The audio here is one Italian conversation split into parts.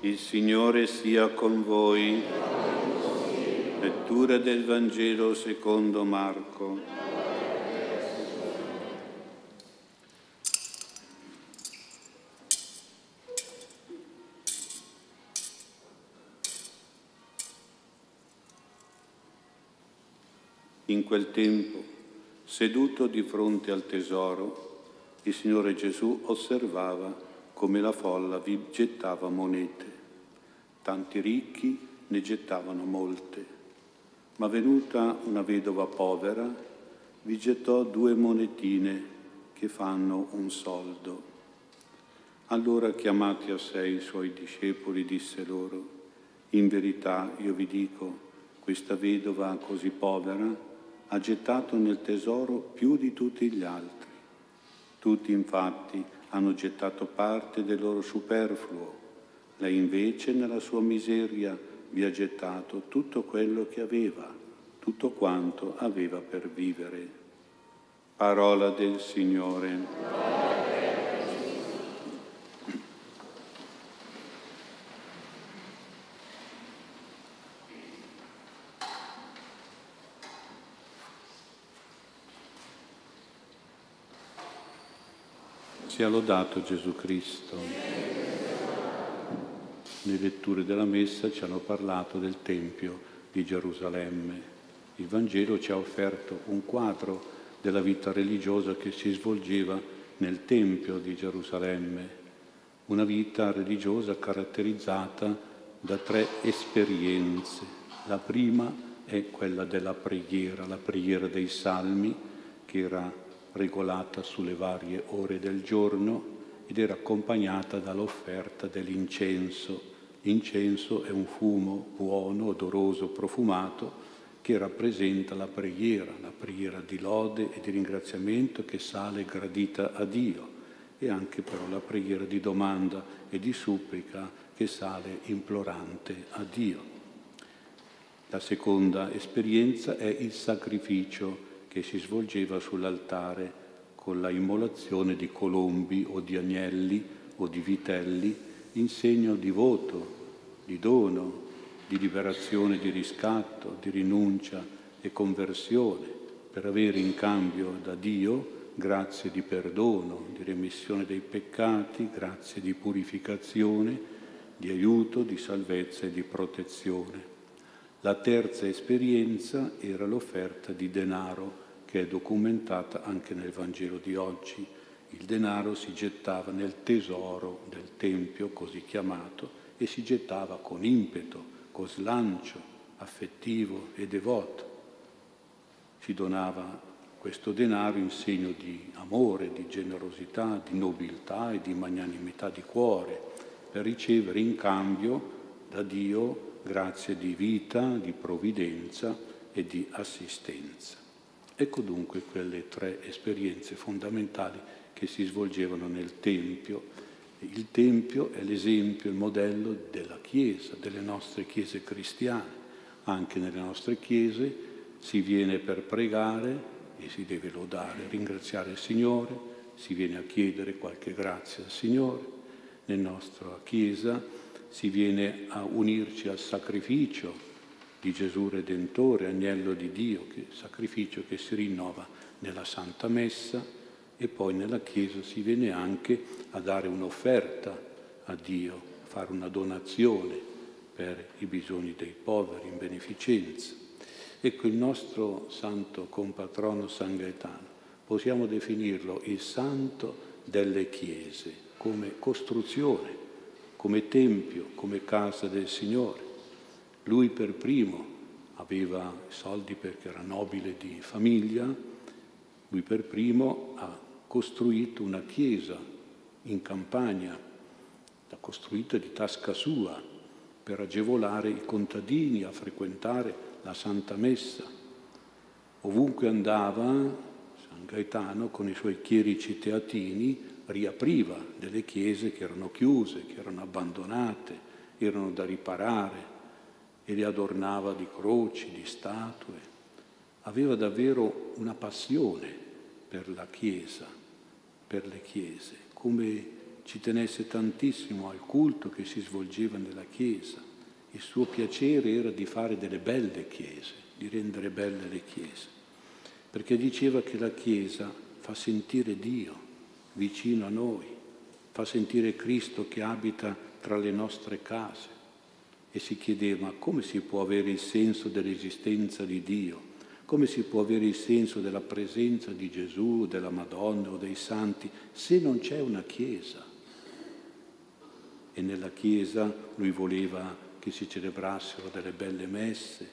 Il Signore sia con voi. Lettura del Vangelo secondo Marco. In quel tempo, seduto di fronte al tesoro, il Signore Gesù osservava come la folla vi gettava monete. Tanti ricchi ne gettavano molte, ma venuta una vedova povera, vi gettò due monetine che fanno un soldo. Allora chiamati a sé i suoi discepoli, disse loro, in verità io vi dico, questa vedova così povera ha gettato nel tesoro più di tutti gli altri. Tutti infatti hanno gettato parte del loro superfluo, lei invece nella sua miseria vi ha gettato tutto quello che aveva, tutto quanto aveva per vivere. Parola del Signore. Sia lodato Gesù Cristo. Le letture della Messa ci hanno parlato del Tempio di Gerusalemme. Il Vangelo ci ha offerto un quadro della vita religiosa che si svolgeva nel Tempio di Gerusalemme, una vita religiosa caratterizzata da tre esperienze. La prima è quella della preghiera, la preghiera dei salmi, che era regolata sulle varie ore del giorno ed era accompagnata dall'offerta dell'incenso. L'incenso è un fumo buono, odoroso, profumato che rappresenta la preghiera, la preghiera di lode e di ringraziamento che sale gradita a Dio e anche però la preghiera di domanda e di supplica che sale implorante a Dio. La seconda esperienza è il sacrificio che si svolgeva sull'altare con la immolazione di colombi o di agnelli o di vitelli in segno di voto, di dono, di liberazione, di riscatto, di rinuncia e conversione, per avere in cambio da Dio grazie di perdono, di remissione dei peccati, grazie di purificazione, di aiuto, di salvezza e di protezione. La terza esperienza era l'offerta di denaro che è documentata anche nel Vangelo di oggi. Il denaro si gettava nel tesoro del Tempio, così chiamato, e si gettava con impeto, con slancio affettivo e devoto. Si donava questo denaro in segno di amore, di generosità, di nobiltà e di magnanimità di cuore, per ricevere in cambio da Dio grazie di vita, di provvidenza e di assistenza. Ecco dunque quelle tre esperienze fondamentali che si svolgevano nel Tempio. Il Tempio è l'esempio, il modello della Chiesa, delle nostre chiese cristiane. Anche nelle nostre chiese si viene per pregare e si deve lodare, ringraziare il Signore, si viene a chiedere qualche grazia al Signore. Nella nostra Chiesa si viene a unirci al sacrificio di Gesù Redentore, agnello di Dio, che sacrificio che si rinnova nella Santa Messa e poi nella Chiesa si viene anche a dare un'offerta a Dio, a fare una donazione per i bisogni dei poveri in beneficenza. Ecco il nostro santo compatrono San Gaetano, possiamo definirlo il santo delle chiese come costruzione come tempio, come casa del Signore. Lui per primo aveva soldi perché era nobile di famiglia, lui per primo ha costruito una chiesa in campagna, l'ha costruita di tasca sua per agevolare i contadini a frequentare la Santa Messa. Ovunque andava, San Gaetano con i suoi chierici teatini riapriva delle chiese che erano chiuse, che erano abbandonate, erano da riparare e le adornava di croci, di statue. Aveva davvero una passione per la Chiesa, per le chiese, come ci tenesse tantissimo al culto che si svolgeva nella Chiesa. Il suo piacere era di fare delle belle chiese, di rendere belle le chiese, perché diceva che la Chiesa fa sentire Dio vicino a noi, fa sentire Cristo che abita tra le nostre case. E si chiedeva come si può avere il senso dell'esistenza di Dio, come si può avere il senso della presenza di Gesù, della Madonna o dei santi se non c'è una Chiesa e nella Chiesa lui voleva che si celebrassero delle belle messe,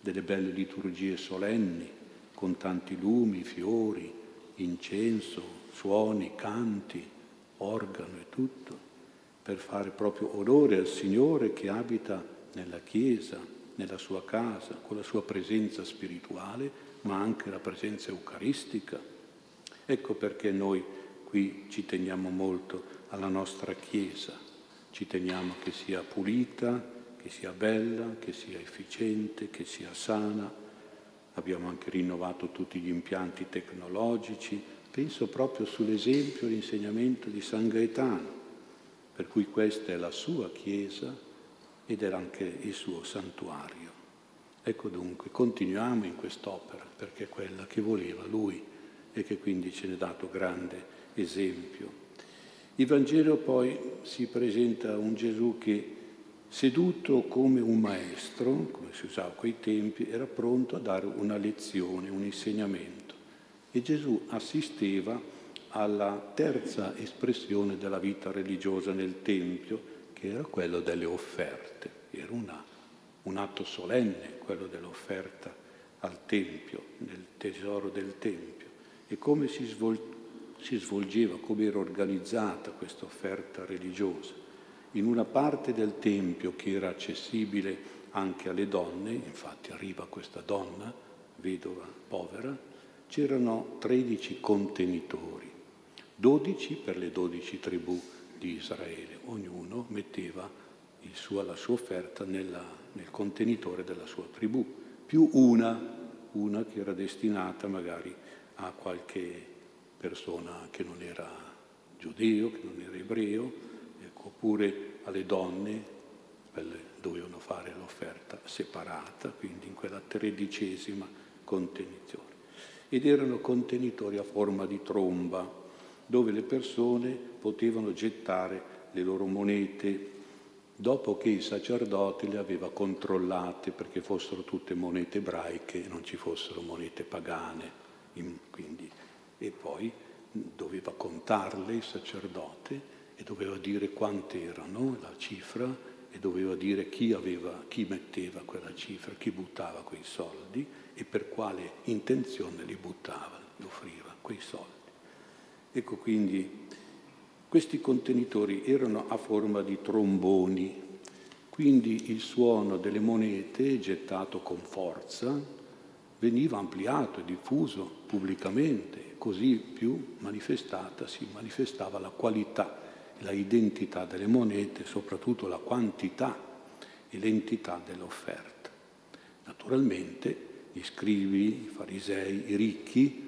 delle belle liturgie solenni, con tanti lumi, fiori, incenso, suoni, canti, organo e tutto, per fare proprio onore al Signore che abita nella Chiesa, nella sua casa, con la sua presenza spirituale, ma anche la presenza eucaristica. Ecco perché noi qui ci teniamo molto alla nostra Chiesa ci teniamo che sia pulita, che sia bella, che sia efficiente, che sia sana. Abbiamo anche rinnovato tutti gli impianti tecnologici. Penso proprio sull'esempio e l'insegnamento di San Gaetano, per cui questa è la sua chiesa ed era anche il suo santuario. Ecco dunque, continuiamo in quest'opera perché è quella che voleva lui e che quindi ce n'è dato grande esempio. Il Vangelo poi si presenta un Gesù che, seduto come un maestro, come si usava a quei tempi, era pronto a dare una lezione, un insegnamento. E Gesù assisteva alla terza espressione della vita religiosa nel Tempio, che era quello delle offerte. Era una, un atto solenne, quello dell'offerta al Tempio, nel tesoro del Tempio. E come si svolgeva si svolgeva, come era organizzata questa offerta religiosa. In una parte del Tempio che era accessibile anche alle donne, infatti arriva questa donna, vedova, povera, c'erano 13 contenitori, 12 per le 12 tribù di Israele, ognuno metteva suo, la sua offerta nella, nel contenitore della sua tribù, più una, una che era destinata magari a qualche persona che non era giudeo, che non era ebreo, ecco, oppure alle donne, quelle dovevano fare l'offerta separata, quindi in quella tredicesima contenizione. Ed erano contenitori a forma di tromba, dove le persone potevano gettare le loro monete dopo che il sacerdote le aveva controllate perché fossero tutte monete ebraiche e non ci fossero monete pagane. Quindi e poi doveva contarle il sacerdote e doveva dire quante erano, la cifra, e doveva dire chi, aveva, chi metteva quella cifra, chi buttava quei soldi e per quale intenzione li buttava, li offriva quei soldi. Ecco quindi questi contenitori erano a forma di tromboni, quindi il suono delle monete gettato con forza veniva ampliato e diffuso pubblicamente così più manifestata si manifestava la qualità, la identità delle monete, soprattutto la quantità e l'entità dell'offerta. Naturalmente gli scrivi, i farisei, i ricchi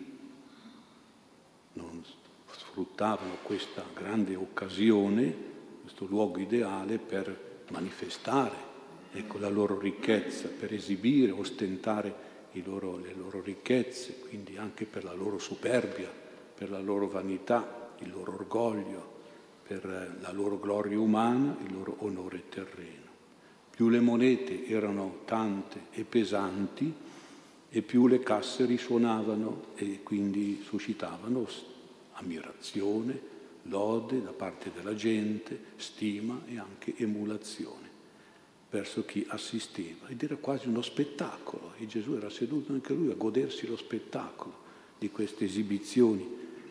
non sfruttavano questa grande occasione, questo luogo ideale per manifestare ecco, la loro ricchezza, per esibire, ostentare loro, le loro ricchezze, quindi anche per la loro superbia, per la loro vanità, il loro orgoglio, per la loro gloria umana, il loro onore terreno. Più le monete erano tante e pesanti, e più le casse risuonavano e quindi suscitavano ammirazione, lode da parte della gente, stima e anche emulazione verso chi assisteva. Ed era quasi uno spettacolo. E Gesù era seduto anche lui a godersi lo spettacolo di queste esibizioni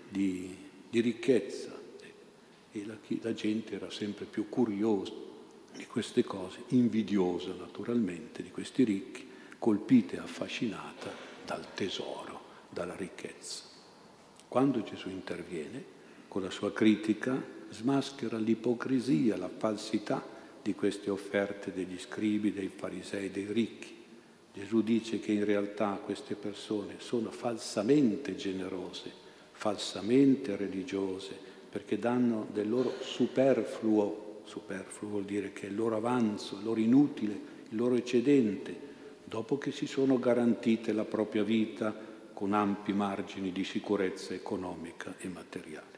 di, di ricchezza. E la, la gente era sempre più curiosa di queste cose, invidiosa naturalmente di questi ricchi, colpita e affascinata dal tesoro, dalla ricchezza. Quando Gesù interviene con la sua critica, smaschera l'ipocrisia, la falsità di queste offerte degli scribi, dei farisei, dei ricchi. Gesù dice che in realtà queste persone sono falsamente generose, falsamente religiose, perché danno del loro superfluo, superfluo vuol dire che è il loro avanzo, il loro inutile, il loro eccedente, dopo che si sono garantite la propria vita con ampi margini di sicurezza economica e materiale.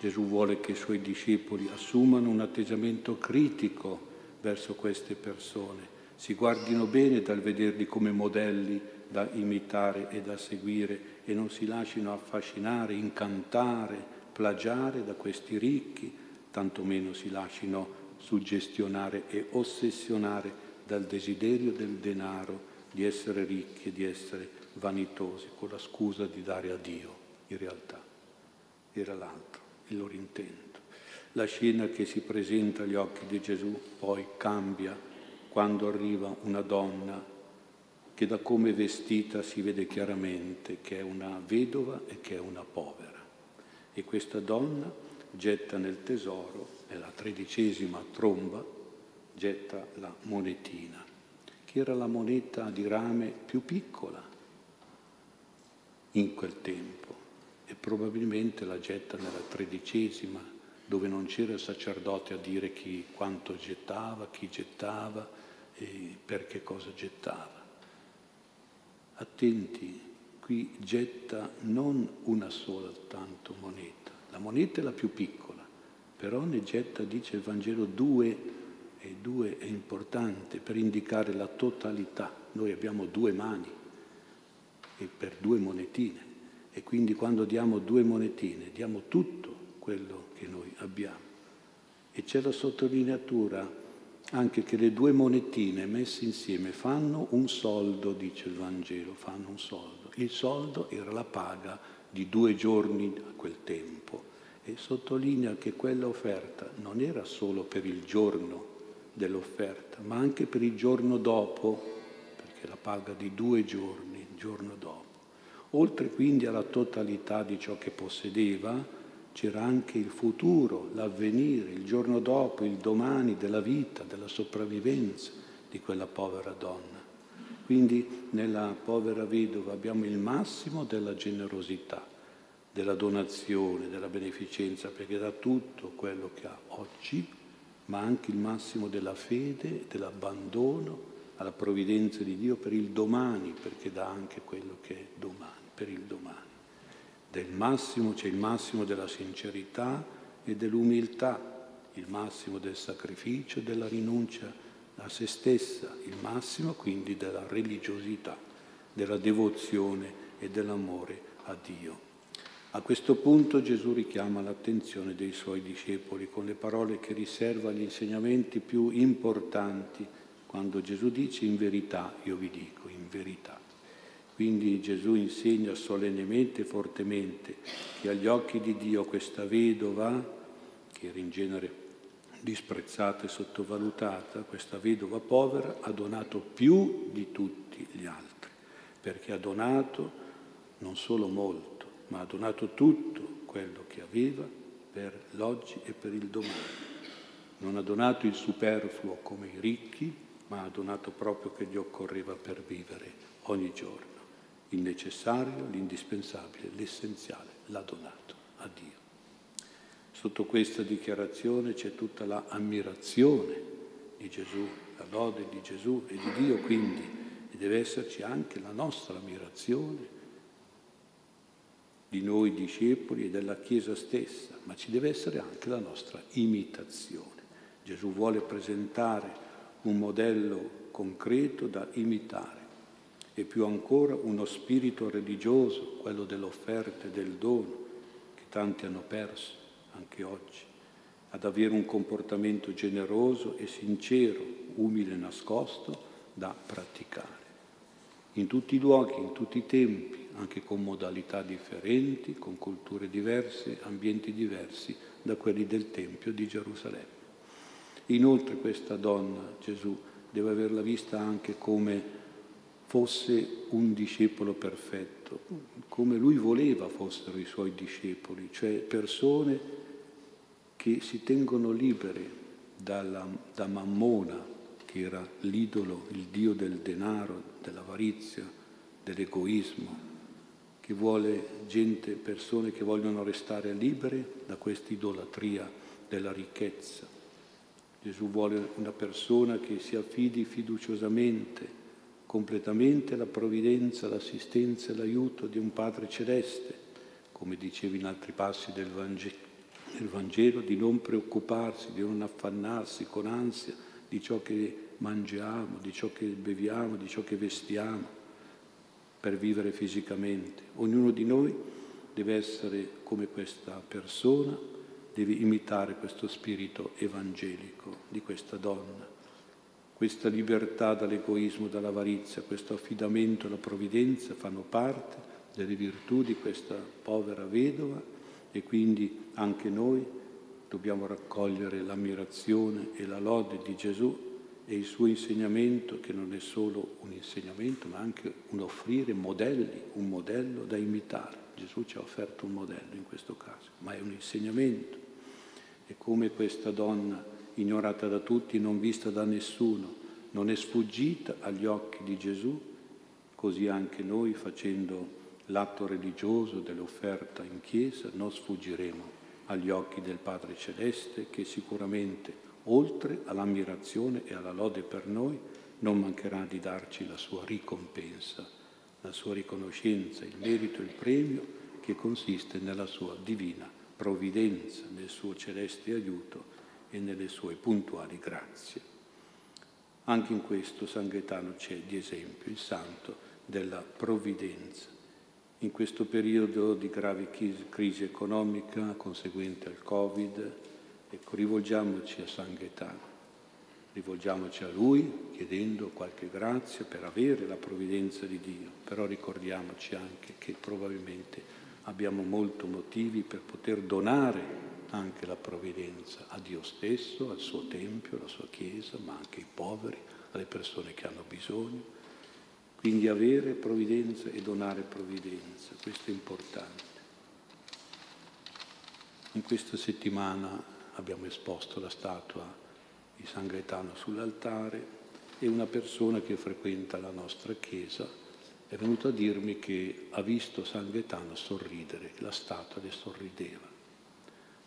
Gesù vuole che i suoi discepoli assumano un atteggiamento critico verso queste persone, si guardino bene dal vederli come modelli da imitare e da seguire e non si lasciano affascinare, incantare, plagiare da questi ricchi, tantomeno si lasciano suggestionare e ossessionare dal desiderio del denaro di essere ricchi e di essere vanitosi, con la scusa di dare a Dio, in realtà. Era l'altro, il loro intento. La scena che si presenta agli occhi di Gesù poi cambia quando arriva una donna che da come vestita si vede chiaramente che è una vedova e che è una povera. E questa donna getta nel tesoro, nella tredicesima tromba, getta la monetina, che era la moneta di rame più piccola in quel tempo? E probabilmente la getta nella tredicesima, dove non c'era il sacerdote a dire chi, quanto gettava, chi gettava e per che cosa gettava. Attenti, qui getta non una soltanto moneta, la moneta è la più piccola, però ne getta, dice il Vangelo, due, e due è importante per indicare la totalità. Noi abbiamo due mani e per due monetine e quindi quando diamo due monetine diamo tutto quello che noi abbiamo. E c'è la sottolineatura anche che le due monetine messe insieme fanno un soldo, dice il Vangelo, fanno un soldo. Il soldo era la paga di due giorni a quel tempo e sottolinea che quella offerta non era solo per il giorno dell'offerta, ma anche per il giorno dopo, perché la paga di due giorni, il giorno dopo. Oltre quindi alla totalità di ciò che possedeva, c'era anche il futuro, l'avvenire, il giorno dopo, il domani della vita, della sopravvivenza di quella povera donna. Quindi nella povera vedova abbiamo il massimo della generosità, della donazione, della beneficenza, perché dà tutto quello che ha oggi, ma anche il massimo della fede, dell'abbandono alla provvidenza di Dio per il domani, perché dà anche quello che è domani, per il domani del massimo c'è il massimo della sincerità e dell'umiltà, il massimo del sacrificio, della rinuncia a se stessa, il massimo quindi della religiosità, della devozione e dell'amore a Dio. A questo punto Gesù richiama l'attenzione dei suoi discepoli con le parole che riserva agli insegnamenti più importanti, quando Gesù dice in verità, io vi dico, in verità. Quindi Gesù insegna solennemente e fortemente che agli occhi di Dio questa vedova, che era in genere disprezzata e sottovalutata, questa vedova povera ha donato più di tutti gli altri, perché ha donato non solo molto, ma ha donato tutto quello che aveva per l'oggi e per il domani. Non ha donato il superfluo come i ricchi, ma ha donato proprio che gli occorreva per vivere ogni giorno il necessario, l'indispensabile, l'essenziale, l'ha donato a Dio. Sotto questa dichiarazione c'è tutta l'ammirazione di Gesù, la lode di Gesù e di Dio, quindi e deve esserci anche la nostra ammirazione di noi discepoli e della Chiesa stessa, ma ci deve essere anche la nostra imitazione. Gesù vuole presentare un modello concreto da imitare e più ancora uno spirito religioso, quello dell'offerta e del dono, che tanti hanno perso anche oggi, ad avere un comportamento generoso e sincero, umile e nascosto, da praticare. In tutti i luoghi, in tutti i tempi, anche con modalità differenti, con culture diverse, ambienti diversi da quelli del Tempio di Gerusalemme. Inoltre questa donna, Gesù, deve averla vista anche come fosse un discepolo perfetto, come lui voleva fossero i suoi discepoli, cioè persone che si tengono libere dalla, da Mammona, che era l'idolo, il dio del denaro, dell'avarizia, dell'egoismo, che vuole gente, persone che vogliono restare libere da questa idolatria della ricchezza. Gesù vuole una persona che si affidi fiduciosamente, completamente alla provvidenza, l'assistenza e l'aiuto di un Padre Celeste, come dicevi in altri passi del Vangelo, del Vangelo di non preoccuparsi, di non affannarsi con ansia di ciò che mangiamo, di ciò che beviamo, di ciò che vestiamo per vivere fisicamente. Ognuno di noi deve essere come questa persona, deve imitare questo spirito evangelico di questa donna. Questa libertà dall'egoismo, dall'avarizia, questo affidamento alla provvidenza fanno parte delle virtù di questa povera vedova e quindi anche noi dobbiamo raccogliere l'ammirazione e la lode di Gesù e il suo insegnamento, che non è solo un insegnamento, ma anche un offrire modelli, un modello da imitare. Gesù ci ha offerto un modello in questo caso, ma è un insegnamento. E come questa donna, ignorata da tutti, non vista da nessuno, non è sfuggita agli occhi di Gesù, così anche noi facendo l'atto religioso dell'offerta in chiesa non sfuggiremo agli occhi del Padre Celeste che sicuramente oltre all'ammirazione e alla lode per noi, non mancherà di darci la sua ricompensa, la sua riconoscenza, il merito e il premio che consiste nella sua divina provvidenza, nel suo celeste aiuto e nelle sue puntuali grazie. Anche in questo San Gaetano c'è di esempio il santo della provvidenza. In questo periodo di grave crisi economica conseguente al Covid, Ecco, rivolgiamoci a San Gaetano, rivolgiamoci a Lui chiedendo qualche grazia per avere la provvidenza di Dio, però ricordiamoci anche che probabilmente abbiamo molti motivi per poter donare anche la provvidenza a Dio stesso, al suo Tempio, alla sua Chiesa, ma anche ai poveri, alle persone che hanno bisogno. Quindi avere provvidenza e donare provvidenza, questo è importante. In questa settimana abbiamo esposto la statua di San Gaetano sull'altare e una persona che frequenta la nostra chiesa è venuta a dirmi che ha visto San Gaetano sorridere, la statua le sorrideva.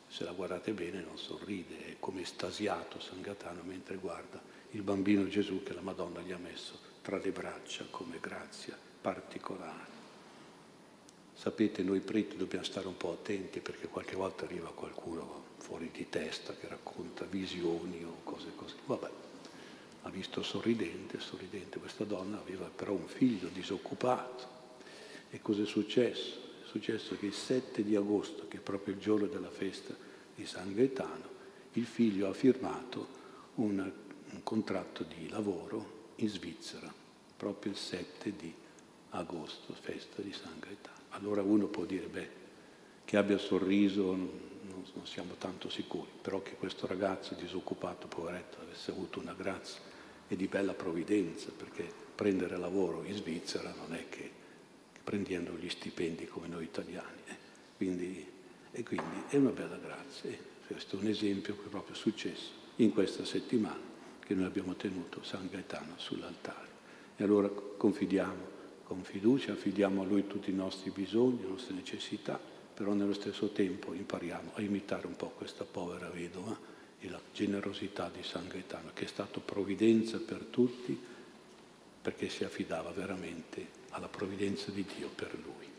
Se la guardate bene non sorride, è come estasiato San Gaetano mentre guarda il bambino Gesù che la Madonna gli ha messo tra le braccia come grazia particolare. Sapete, noi preti dobbiamo stare un po' attenti perché qualche volta arriva qualcuno fuori di testa che racconta visioni o cose così. Vabbè, ha visto sorridente, sorridente. Questa donna aveva però un figlio disoccupato. E cosa è successo? È successo che il 7 di agosto, che è proprio il giorno della festa di San Gaetano, il figlio ha firmato un, un contratto di lavoro in Svizzera, proprio il 7 di agosto, festa di San Gaetano. Allora uno può dire, beh, che abbia sorriso non, non siamo tanto sicuri, però che questo ragazzo disoccupato, poveretto, avesse avuto una grazia e di bella provvidenza, perché prendere lavoro in Svizzera non è che, che prendendo gli stipendi come noi italiani. Eh. Quindi, e quindi è una bella grazia. Questo è un esempio che è proprio successo in questa settimana che noi abbiamo tenuto San Gaetano sull'altare. E allora confidiamo con fiducia, affidiamo a Lui tutti i nostri bisogni, le nostre necessità però nello stesso tempo impariamo a imitare un po' questa povera vedova e la generosità di San Gaetano, che è stato provvidenza per tutti perché si affidava veramente alla provvidenza di Dio per lui.